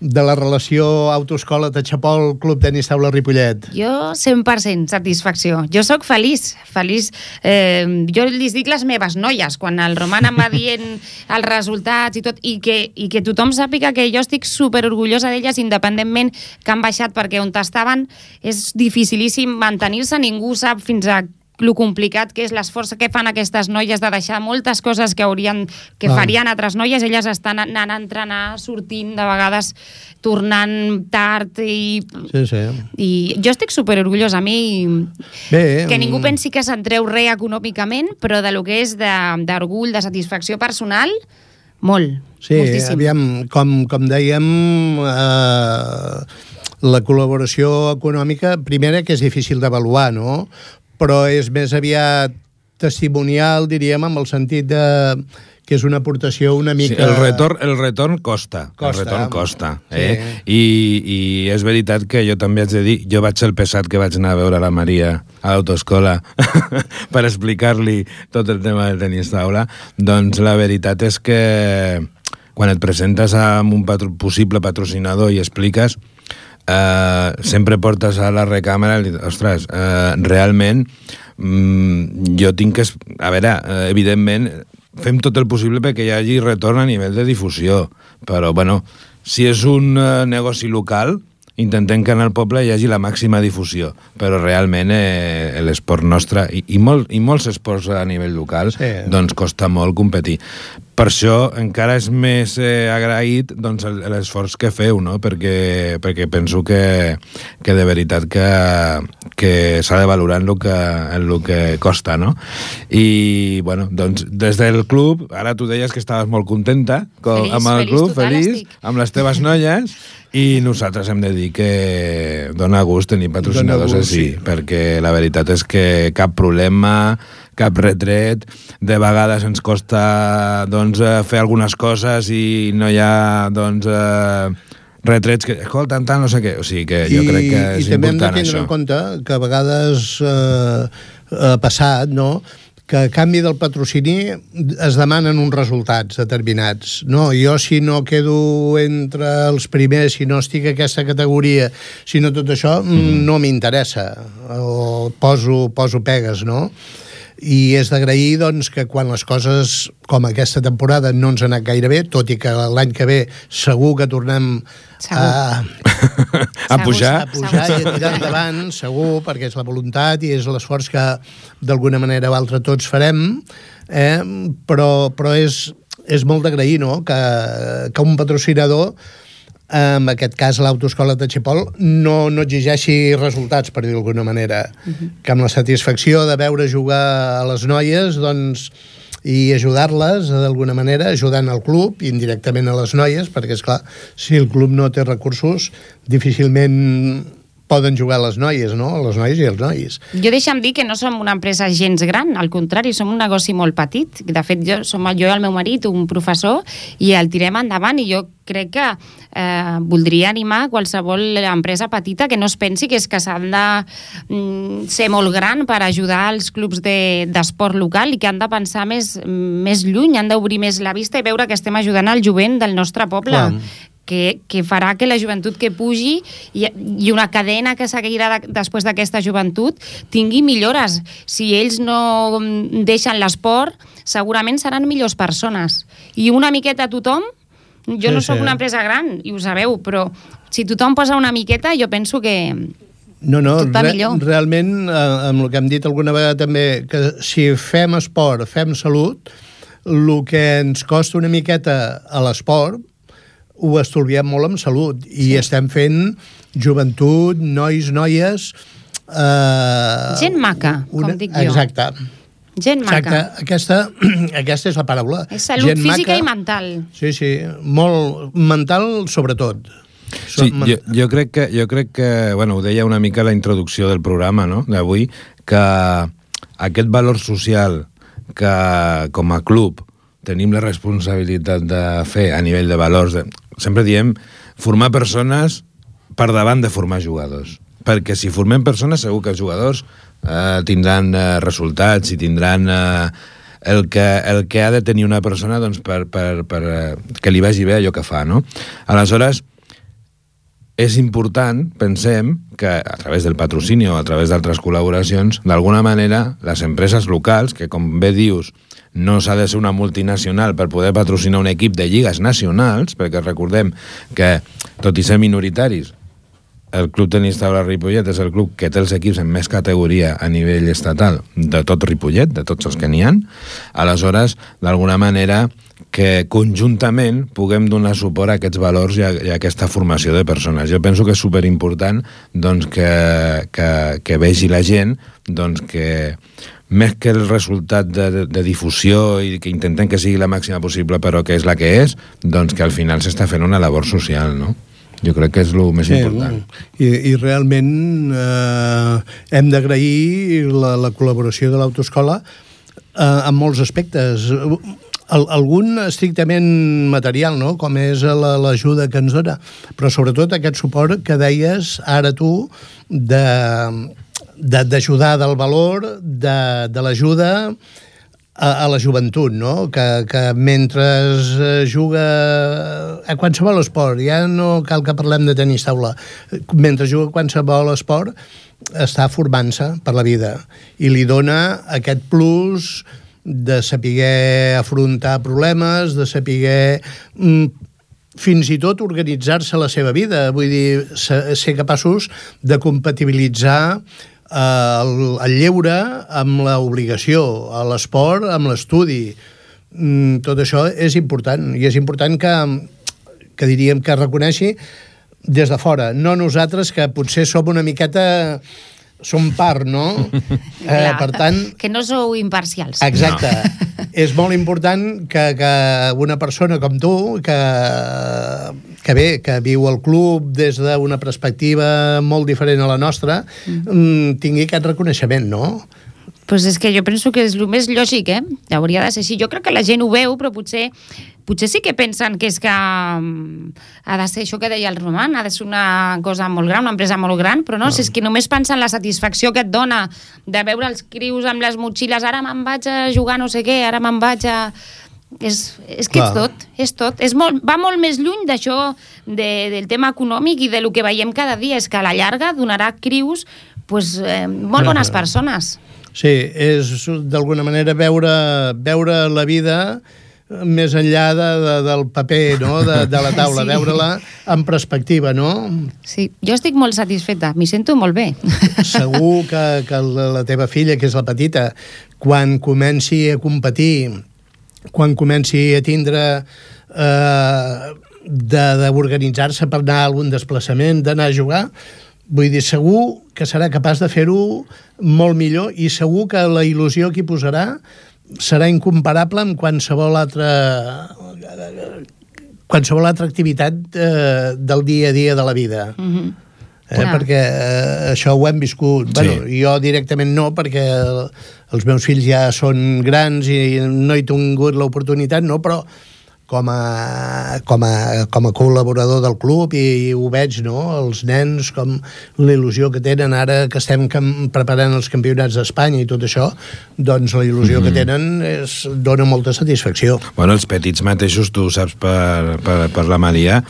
de la relació autoescola Tachapol Club Tenis Taula Ripollet? Jo 100% satisfacció. Jo sóc feliç, feliç. Eh, jo li dic les meves noies, quan el Roman em va dient els resultats i tot, i que, i que tothom sàpiga que jo estic super orgullosa d'elles, independentment que han baixat, perquè on estaven és dificilíssim mantenir-se, ningú sap fins a lo complicat que és l'esforç que fan aquestes noies de deixar moltes coses que haurien que Clar. farien altres noies, elles estan anant a entrenar, sortint, de vegades tornant tard i Sí, sí. i jo estic super orgullosa. A mi, Bé, que ningú mm, pensi que se'n treu res econòmicament, però de lo que és de- d'orgull, de, de satisfacció personal, molt, Sí, moltíssim. aviam, com, com dèiem, eh, la col·laboració econòmica, primera, que és difícil d'avaluar, no? Però és més aviat testimonial, diríem, amb el sentit de que és una aportació una Sí, mica... el, retorn, el retorn costa. Costa. El retorn costa. Sí. Eh? I, I és veritat que jo també haig de dir, jo vaig ser el pesat que vaig anar a veure la Maria a l'autoescola per explicar-li tot el tema del tenis taula, doncs la veritat és que quan et presentes amb un patro possible patrocinador i expliques, eh, sempre portes a la recàmera i ostres, eh, realment mm, jo tinc que... A veure, eh, evidentment, fem tot el possible perquè hi hagi retorn a nivell de difusió, però, bueno, si és un eh, negoci local, intentem que en el poble hi hagi la màxima difusió, però realment eh, l'esport nostre, i, i, molt, i molts esports a nivell local, Sí. doncs costa molt competir. Per això encara és més eh, agraït doncs, el- l'esforç que feu, no? perquè, perquè penso que, que de veritat que, que s'ha de valorar en el que, en el que costa. No? I bueno, doncs, des del club, ara tu deies que estaves molt contenta com, Feliç, amb el feliç, club, total feliç, estic. amb les teves noies, i nosaltres hem de dir que dona gust tenir patrocinadors Dona gust, així, sí. perquè la veritat és que cap problema, cap retret, de vegades ens costa doncs, eh, fer algunes coses i no hi ha doncs, eh, retrets que, escolta, tant, no sé què, o sigui que jo crec que és i també hem de important això. en compte que a vegades eh, ha passat, no?, que a canvi del patrocini es demanen uns resultats determinats. No, jo si no quedo entre els primers, si no estic a aquesta categoria, si no tot això, mm. no m'interessa. O poso, poso pegues, no? I és d'agrair doncs, que quan les coses com aquesta temporada no ens han anat gaire bé, tot i que l'any que ve segur que tornem Segur. a, A Segur, pujar, a pujar i a tirar endavant, segur, perquè és la voluntat i és l'esforç que d'alguna manera o altra tots farem, eh? però, però és, és molt d'agrair no? que, que un patrocinador en aquest cas l'autoescola de Xipol, no, no exigeixi resultats, per dir-ho d'alguna manera. Uh -huh. Que amb la satisfacció de veure jugar a les noies, doncs, i ajudar-les d'alguna manera, ajudant al club i indirectament a les noies, perquè, és clar si el club no té recursos, difícilment poden jugar les noies, no? Les noies i els nois. Jo deixa'm dir que no som una empresa gens gran, al contrari, som un negoci molt petit. De fet, jo, som jo i el meu marit, un professor, i el tirem endavant i jo crec que eh, voldria animar qualsevol empresa petita que no es pensi que és que s'han de mm, ser molt gran per ajudar els clubs de- d'esport de, local i que han de pensar més, més lluny, han d'obrir més la vista i veure que estem ajudant al jovent del nostre poble. Clar. Que, que farà que la joventut que pugi i, i una cadena que seguirà de, després d'aquesta joventut tingui millores. Si ells no deixen l'esport, segurament seran millors persones. I una miqueta tothom, jo Sí, no sóc sí. una empresa gran, i ho sabeu, però si tothom posa una miqueta, jo penso que... No, no, millor. realment, eh, amb el que hem dit alguna vegada també, que si fem esport, fem salut, el que ens costa una miqueta a l'esport ho estolviem molt amb salut i estem fent joventut, nois, noies... Eh, Gent maca, com dic jo. Exacte. Gent maca. Exacte. Aquesta, aquesta és la paraula. És salut Gent física maca. i mental. Sí, sí, molt mental sobretot. Sí, jo, jo, crec que, jo crec que, bueno, ho deia una mica la introducció del programa no? d'avui, que aquest valor social que com a club tenim la responsabilitat de fer a nivell de valors, de, sempre diem formar persones per davant de formar jugadors. Perquè si formem persones segur que els jugadors eh, tindran eh, resultats i tindran eh, el, que, el que ha de tenir una persona doncs, per, per, per, eh, que li vagi bé allò que fa. No? Aleshores, és important, pensem, que a través del patrocini o a través d'altres col·laboracions, d'alguna manera, les empreses locals, que com bé dius, no s'ha de ser una multinacional per poder patrocinar un equip de lligues nacionals, perquè recordem que, tot i ser minoritaris, el Club Tenis Taula Ripollet és el club que té els equips en més categoria a nivell estatal de tot Ripollet, de tots els que n'hi han. Aleshores, d'alguna manera, que conjuntament puguem donar suport a aquests valors i a, i a aquesta formació de persones. Jo penso que és superimportant doncs, que, que, que vegi la gent doncs, que més que el resultat de, de difusió i que intentem que sigui la màxima possible però que és la que és, doncs que al final s'està fent una labor social, no? Jo crec que és el més important. I, i realment eh, hem d'agrair la, la col·laboració de l'autoescola eh, en molts aspectes. Al, algun estrictament material, no? com és la- l'ajuda que ens dona, però sobretot aquest suport que deies ara tu de de- d'ajudar del valor, de, de l'ajuda a, a la joventut, no? Que, que mentre juga a qualsevol esport, ja no cal que parlem de tenis taula, mentre juga a qualsevol esport està formant-se per la vida i li dona aquest plus de saber afrontar problemes, de saber mm, fins i tot organitzar-se la seva vida, vull dir, ser, capaços de compatibilitzar eh, el, el lleure amb l'obligació, l'esport amb l'estudi. Mm, tot això és important, i és important que, que diríem que reconeixi des de fora, no nosaltres que potser som una miqueta som part, no? eh, Clar, per tant, Que no sou imparcials. Exacte. No. És molt important que, que una persona com tu, que, que bé, que viu al club des d'una perspectiva molt diferent a la nostra, mm. tingui aquest reconeixement, no? Pues és que jo penso que és el més lògic, eh? Hauria de ser així. Jo crec que la gent ho veu, però potser, potser sí que pensen que és que mm, ha de ser això que deia el Roman, ha de ser una cosa molt gran, una empresa molt gran, però no, no. si és que només pensen la satisfacció que et dona de veure els crius amb les motxilles, ara me'n vaig a jugar no sé què, ara me'n vaig a... És, és que Clar. és tot, és tot. És molt, va molt més lluny d'això de, del tema econòmic i de lo que veiem cada dia. És que a la llarga donarà crius pues, eh, molt bones persones. Sí, és d'alguna manera veure, veure la vida més enllà de, de, del paper, no? de, de la taula, Sí. veure-la en perspectiva, no? Sí, jo estic molt satisfeta, m'hi sento molt bé. Segur que, que la teva filla, que és la petita, quan comenci a competir, quan comenci a tindre eh, de- d'organitzar-se per anar a algun desplaçament, d'anar a jugar, vull dir, segur que serà capaç de fer-ho molt millor i segur que la il·lusió que hi posarà serà incomparable amb qualsevol altra qualsevol altra activitat eh, del dia a dia de la vida. Mm -hmm. Eh, Clar. perquè eh, això ho hem viscut. Sí. Bueno, jo directament no, perquè el, els meus fills ja són grans i no he tingut l'oportunitat, no, però com a, com, a, com a col·laborador del club i, i ho veig, no?, els nens, com la il·lusió que tenen ara que estem cam preparant els campionats d'Espanya i tot això, doncs la il·lusió mm -hmm. que tenen és, dona molta satisfacció. Bueno, els petits mateixos, tu saps per, per, per la Maria,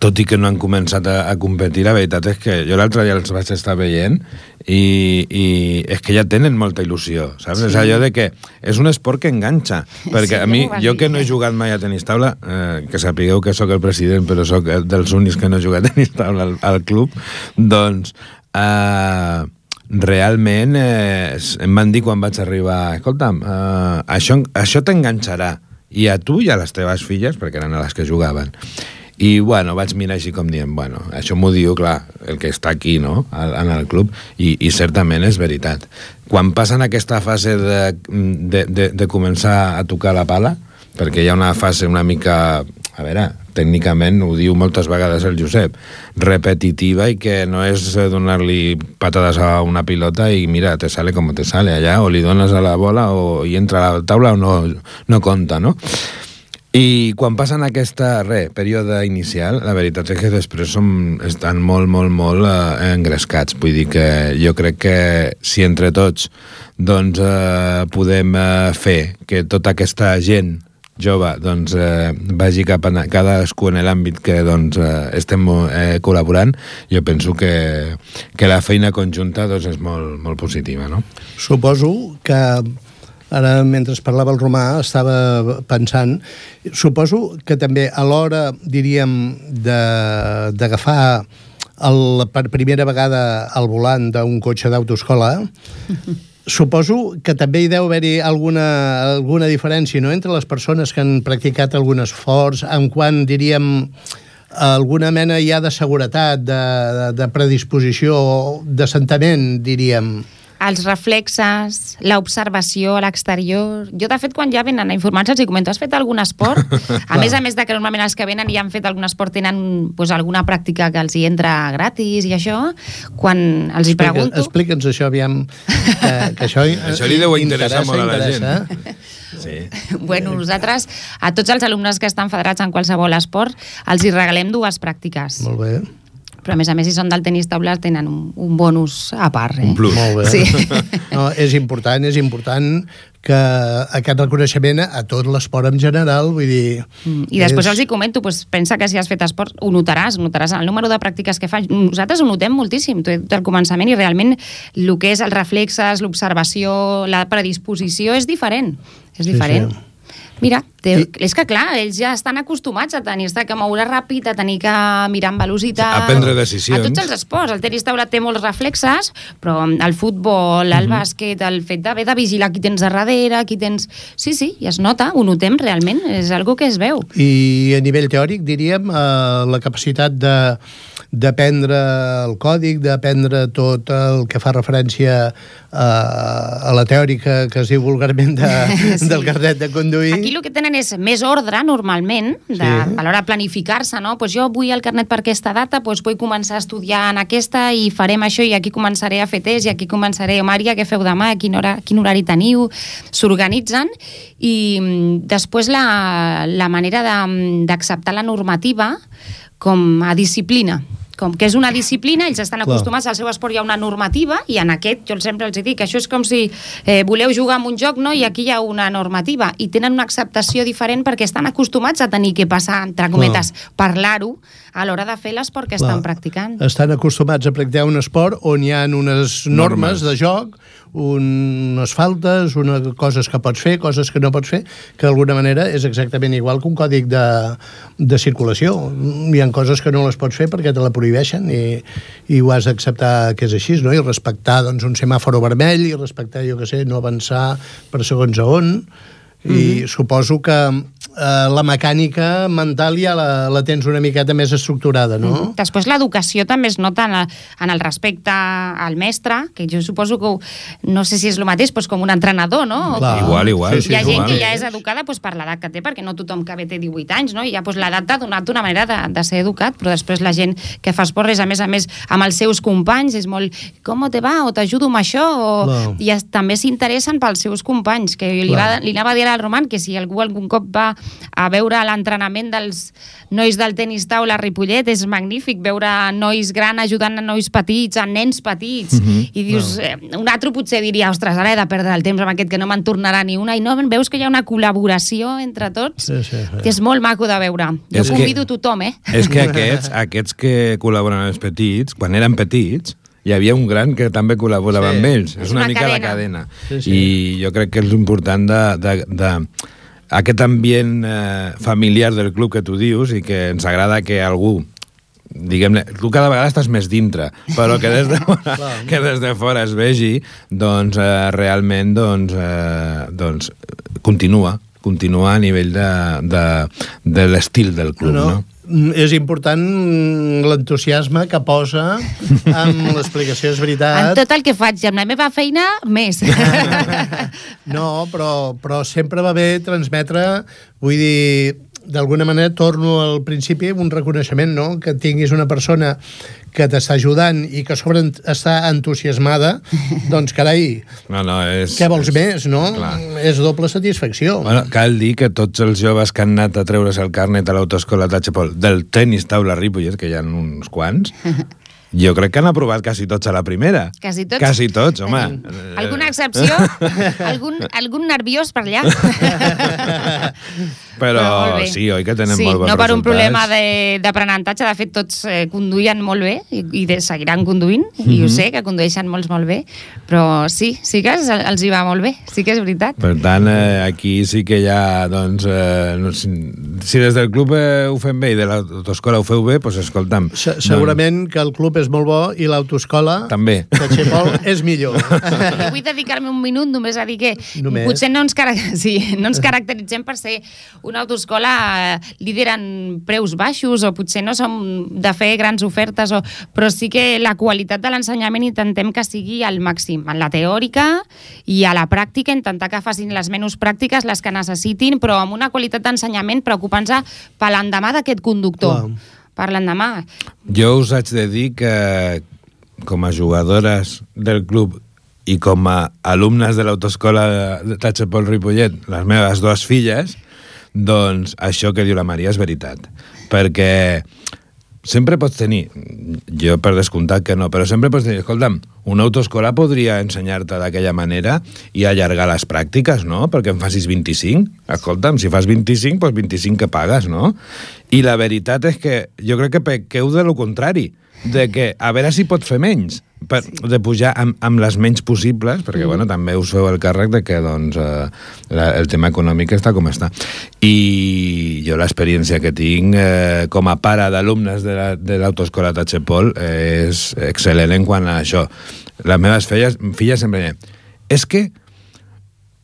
tot i que no han començat a, a competir, la veritat és que jo l'altre dia els vaig estar veient i, i és que ja tenen molta il·lusió, saps? Sí. És allò de que és un esport que enganxa, perquè Sí, a mi, jo que no he jugat mai a tenis taula, eh, que sapigueu que sóc el president, però sóc el dels únics que no he jugat a tenis taula al, al club, doncs... Eh, realment eh, em van dir quan vaig arribar escolta'm, eh, això, això t'enganxarà i a tu i a les teves filles perquè eren a les que jugaven i bueno, vaig mirar així com dient bueno, això m'ho diu, clar, el que està aquí no? En el club, i, i certament és veritat quan passen aquesta fase de, de, de, de començar a tocar la pala perquè hi ha una fase una mica a veure, tècnicament ho diu moltes vegades el Josep, repetitiva i que no és donar-li patades a una pilota i mira, te sale com te sale allà, o li dones a la bola o i entra a la taula o no, no compta, no? I quan passen aquesta, re, període inicial, la veritat és que després som, estan molt, molt, molt eh, engrescats. Vull dir que jo crec que si entre tots doncs, eh, podem eh, fer que tota aquesta gent jove doncs, eh, vagi cap a cadascú en l'àmbit que doncs, eh, estem eh, col·laborant, jo penso que, que la feina conjunta doncs, és molt, molt positiva. No? Suposo que ara mentre parlava el romà estava pensant suposo que també a l'hora diríem d'agafar el, per primera vegada al volant d'un cotxe d'autoescola suposo que també hi deu haver-hi alguna, alguna diferència no? entre les persones que han practicat algun esforç en quant diríem alguna mena ja de seguretat, de, de, de predisposició, d'assentament, diríem. Els reflexes, l'observació a l'exterior... Jo, de fet, quan ja venen a informar-se, els hi comento, has fet algun esport? A més a més de que normalment els que venen i han fet algun esport tenen pues, alguna pràctica que els hi entra gratis i això, quan els hi Explica- pregunto... Explica'ns això, aviam, que, que això, Això li deu interessar molt a la interessa. Sí. Bueno, nosaltres, a tots els alumnes que estan federats en qualsevol esport, els hi regalem dues pràctiques. Molt bé. Però, a més a més, si són del tenis taula, tenen un, un bonus a part. Eh? Un plus. Molt bé. Sí. No, és important, és important que aquest reconeixement a tot l'esport en general, vull dir... Mm, I després és... els hi comento, pues, pensa que si has fet esport ho notaràs, notaràs el número de pràctiques que faig. Nosaltres ho notem moltíssim, dit al començament, i realment el que és els reflexes, l'observació, la predisposició és diferent. És Sí, diferent. sí. Mira, té, és que clar, ells ja estan acostumats a tenir-se que moure ràpid, a tenir que mirar amb velocitat... A prendre decisions. A tots els esports. El tenis taula té molts reflexes, però el futbol, el bàsquet, el fet d'haver de vigilar qui tens a darrere, qui tens... Sí, sí, i es nota, ho notem realment, és algo que es veu. I a nivell teòric, diríem, eh, la capacitat de d'aprendre el còdic, d'aprendre tot el que fa referència a, a la teòrica que es diu vulgarment de, Sí. del carnet de conduir. Aquí el que tenen és més ordre, normalment, de, Sí. a l'hora de planificar-se, no? Pues jo vull el carnet per aquesta data, doncs vull començar a estudiar en aquesta i farem això i aquí començaré a fer test i aquí començaré, Maria, què feu demà, quin, hora, quin horari teniu? S'organitzen i mm, després la, la manera de- d'acceptar la normativa com a disciplina com que és una disciplina, ells estan Clar. acostumats al seu esport hi ha una normativa i en aquest jo sempre els dic, això és com si eh, voleu jugar amb un joc no? i aquí hi ha una normativa i tenen una acceptació diferent perquè estan acostumats a tenir que passar, entre cometes, parlar-ho a l'hora de fer l'esport que estan Clar. practicant. Estan acostumats a practicar un esport on hi ha unes normes, Normes. de joc, unes faltes, una, coses que pots fer, coses que no pots fer, que d'alguna manera és exactament igual que un còdic de, de circulació. Hi ha coses que no les pots fer perquè te la prohibeixen i, i ho has d'acceptar que és així, no? I respectar doncs, un semàforo vermell i respectar, jo que sé, no avançar per segons a on i suposo que eh, la mecànica mental ja la, la tens una miqueta més estructurada, no? Mhm. Després l'educació també es nota en, la, en el respecte al mestre, que jo suposo que ho- no sé si és el mateix, doncs com un entrenador, no? Clar. Igual, igual, Sí, Hi ha sí, gent igual. que ja és educada doncs, per l'edat que té, perquè no tothom que ve té 18 anys, no? I ja doncs, l'edat t'ha donat una manera de, de ser educat, però després la gent que fa esport és, a més a més, amb els seus companys, és molt, com te va? O t'ajudo amb això? O... I es, també s'interessen pels seus companys, que li, va, li anava a dir al Roman que si algú algun cop va a veure l'entrenament dels nois del tenis taula a Ripollet, és magnífic veure nois grans ajudant a nois petits, a nens petits, i dius, eh, un altre potser diria, ostres, ara he de perdre el temps amb aquest que no me'n tornarà ni una, i no veus que hi ha una col·laboració entre tots, Sí, sí, sí. que és molt maco de veure. Jo És que- convido tothom, eh? És que aquests, aquests que col·laboren els petits, quan eren petits, hi havia un gran que també col·laborava Sí. amb ells. És una, una mica la cadena. cadena. Sí, sí. I jo crec que és important de, de, de aquest ambient eh, familiar del club que tu dius i que ens agrada que algú diguem-ne, tu cada vegada estàs més dintre, però que des de fora, que des de fora es vegi, doncs eh, realment doncs, eh, doncs, continua, continua a nivell de, de, de l'estil del club, no? no? Mm, És important l'entusiasme que posa amb l'explicació, és En veritat. tot el que faig, amb la meva feina, més. No, però, però sempre va bé transmetre, vull dir, d'alguna manera torno al principi un reconeixement, no? Que tinguis una persona que t'està ajudant i que a sobre està entusiasmada, doncs carai, No, no, és... què vols és, més, no? Clar. És doble satisfacció. Bueno, cal dir que tots els joves que han anat a treure's el carnet a l'autoescola Tachepol del tenis taula Ripollet, que hi ha uns quants, jo crec que han aprovat quasi tots a la primera. Quasi tots? Quasi tots, home. Alguna excepció? algun, algun nerviós per allà? Però bé. sí, oi que tenen sí, molt bons no per un resultats? problema de- d'aprenentatge, de, fet tots eh, conduïen molt bé i, i de, seguiran conduint, mm -hmm. i ho Mhm. sé, que condueixen molts molt bé, però sí, sí que els, els hi va molt bé, sí que és veritat. Per tant, eh, aquí sí que hi ha, doncs, eh, no, si, si des del club eh, ho fem bé i de l'autoescola ho feu bé, doncs escolta'm. Se Segurament que el club és molt bo i l'autoescola També. de Xepol és millor. Jo vull dedicar-me un minut només a dir que Només. potser no ens, sí, no ens caracteritzem per ser una autoescola eh, líder en preus baixos o potser no som de fer grans ofertes, o, però sí que la qualitat de l'ensenyament intentem que sigui al màxim, en la teòrica i a la pràctica, intentar que facin les menys pràctiques, les que necessitin, però amb una qualitat d'ensenyament preocupant-se per l'endemà d'aquest conductor. Clar. Per l'endemà. Jo us haig de dir que com a jugadores del club i com a alumnes de l'autoescola de Tachepol Ripollet, les meves dues filles, doncs això que diu la Maria és veritat. Perquè sempre pots tenir, jo per descomptat que no, però sempre pots tenir, escolta'm, una autoescola podria ensenyar-te d'aquella manera i allargar les pràctiques, no? Perquè en facis 25. Escolta'm, si fas 25, doncs 25 que pagues, no? I la veritat és que jo crec que pequeu de lo contrari, de que a veure si pot fer menys, per, de pujar amb, amb les menys possibles, perquè bueno, també us feu el càrrec de que doncs, eh, la, el tema econòmic està com està. I jo l'experiència que tinc eh, com a pare d'alumnes de l'autoescola la, de Tachepol és excel·lent en quant a això. Les meves filles, filles sempre deien, és que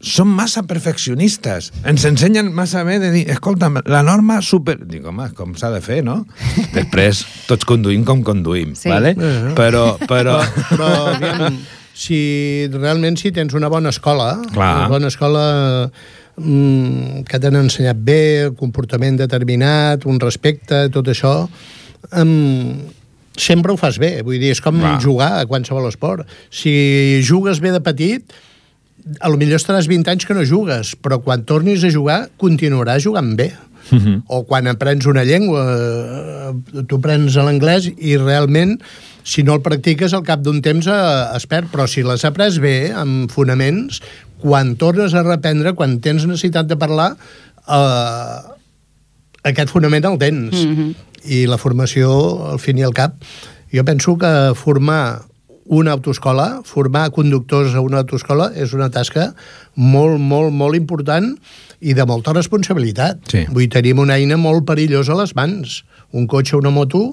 són massa perfeccionistes. Ens ensenyen massa bé de dir, escolta, la norma super... Dic, home, com s'ha de fer, no? Després, tots conduïm com conduïm, Sí. vale? Eh. Però, però... Però, aviam, si realment si tens una bona escola, Clar. una bona escola mm, que t'han ensenyat bé, el comportament determinat, un respecte, tot això, um, sempre ho fas bé. Vull dir, és com Clar. jugar a qualsevol esport. Si jugues bé de petit, a lo millor estaràs 20 anys que no jugues, però quan tornis a jugar, continuaràs jugant bé. Uh -huh. O quan aprens una llengua, eh, tu aprens l'anglès i realment, si no el practiques, al cap d'un temps eh, es perd, però si l'has après bé, amb fonaments, quan tornes a reprendre, quan tens necessitat de parlar, eh, aquest fonament el tens. Mm -hmm. I la formació, al fin i al cap, jo penso que formar una autoescola, formar conductors a una autoescola és una tasca molt, molt, molt important i de molta responsabilitat. Sí. Vull dir, tenim una eina molt perillosa a les mans. Un cotxe o una moto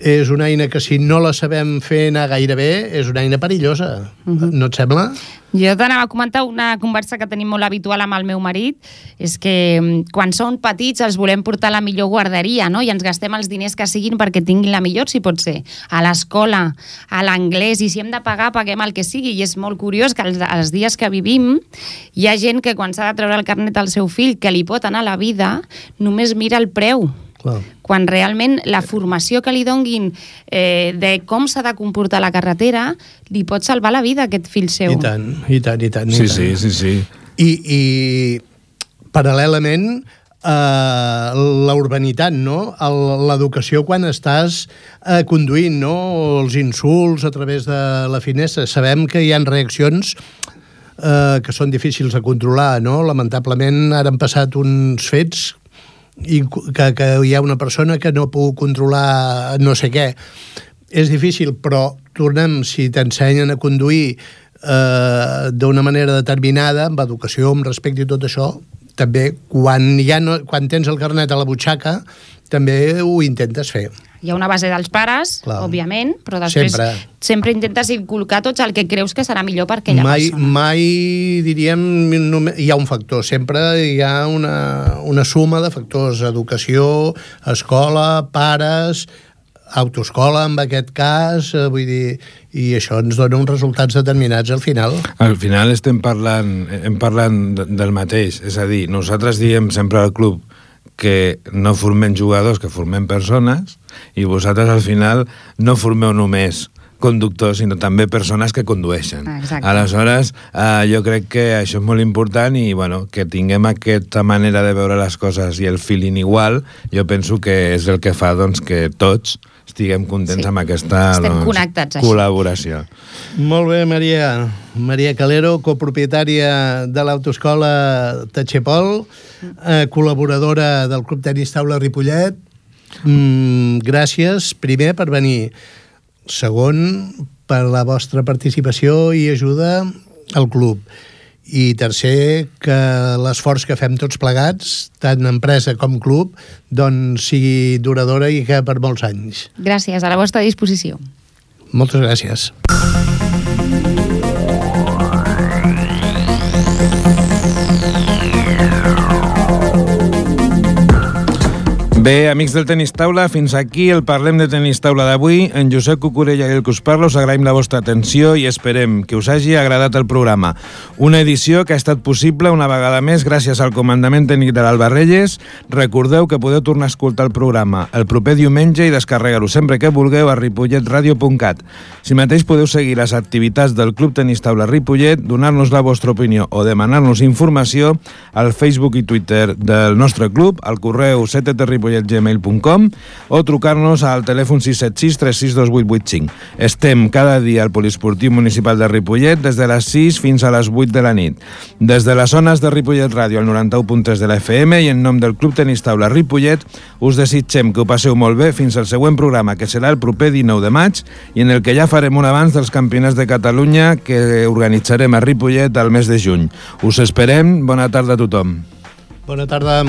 és una eina que si no la sabem fer anar gaire bé és una eina perillosa. Uh -huh. No et sembla? Jo t'anava a comentar una conversa que tenim molt habitual amb el meu marit, és que mm, quan són petits els volem portar a la millor guarderia, no? I ens gastem els diners que siguin perquè tinguin la millor, si pot ser, a l'escola, a l'anglès, i si hem de pagar, paguem el que sigui. I és molt curiós que els, els dies que vivim hi ha gent que quan s'ha de treure el carnet al seu fill, que li pot anar a la vida, només mira el preu Clar. quan realment la formació que li donguin eh, de com s'ha de comportar la carretera li pot salvar la vida a aquest fill seu. I tant, i tant, i tant. i Sí, tant. sí, sí, sí. I, i paral·lelament eh, la urbanitat, no? L'educació quan estàs eh, conduint, no? Els insults a través de la finestra. Sabem que hi han reaccions eh, que són difícils de controlar, no? Lamentablement ara han passat uns fets que, que hi ha una persona que no puc controlar no sé què. És difícil, però tornem, si t'ensenyen a conduir eh, d'una manera determinada, amb educació, amb respecte i tot això, també quan, ja no, quan tens el carnet a la butxaca, també ho intentes fer. Hi ha una base dels pares, Clar. òbviament, però després Sempre. sempre, intentes inculcar tots el que creus que serà millor per aquella mai, persona. mai, diríem, només, hi ha un factor, sempre hi ha una, una suma de factors, educació, escola, pares, autoescola, en aquest cas, eh, vull dir, i això ens dona uns resultats determinats al final. Al final estem parlant, hem parlant de- del mateix. És a dir, nosaltres diem sempre al club que no formem jugadors, que formem persones, i vosaltres al final no formeu només conductors, sinó també persones que condueixen. Ah, exacte. Aleshores, eh, jo crec que això és molt important i bueno, que tinguem aquesta manera de veure les coses i el feeling igual, jo penso que és el que fa doncs, que tots estiguem contents Sí. amb aquesta doncs, col·laboració. Molt bé, Maria. Maria Calero, copropietària de l'autoescola Tachepol, eh, col·laboradora del Club Tenis Taula Ripollet. Mm, gràcies, primer, per venir. Segon, per la vostra participació i ajuda al club. I tercer, que l'esforç que fem tots plegats, tant empresa com club, doncs sigui duradora i que per molts anys. Gràcies, a la vostra disposició. Moltes gràcies. Bé, amics del Tenis Taula, fins aquí el Parlem de Tenis Taula d'avui. En Josep Cucurella i el que us parla us agraïm la vostra atenció i esperem que us hagi agradat el programa. Una edició que ha estat possible una vegada més gràcies al comandament tècnic de l'Alba Reyes. Recordeu que podeu tornar a escoltar el programa el proper diumenge i descarregar-ho sempre que vulgueu a ripolletradio.cat. Si mateix podeu seguir les activitats del Club Tenis Taula Ripollet, donar-nos la vostra opinió o demanar-nos informació al Facebook i Twitter del nostre club, al correu cttripollet gmail.com o trucar-nos al telèfon 676 362885. Estem cada dia al Poliesportiu Municipal de Ripollet des de les 6 fins a les 8 de la nit. Des de les zones de Ripollet Ràdio al 91.3 de la FM i en nom del Club Tenis Taula Ripollet us desitgem que ho passeu molt bé fins al següent programa que serà el proper 19 de maig i en el que ja farem un abans dels campionats de Catalunya que organitzarem a Ripollet al mes de juny. Us esperem. Bona tarda a tothom. Bona tarda.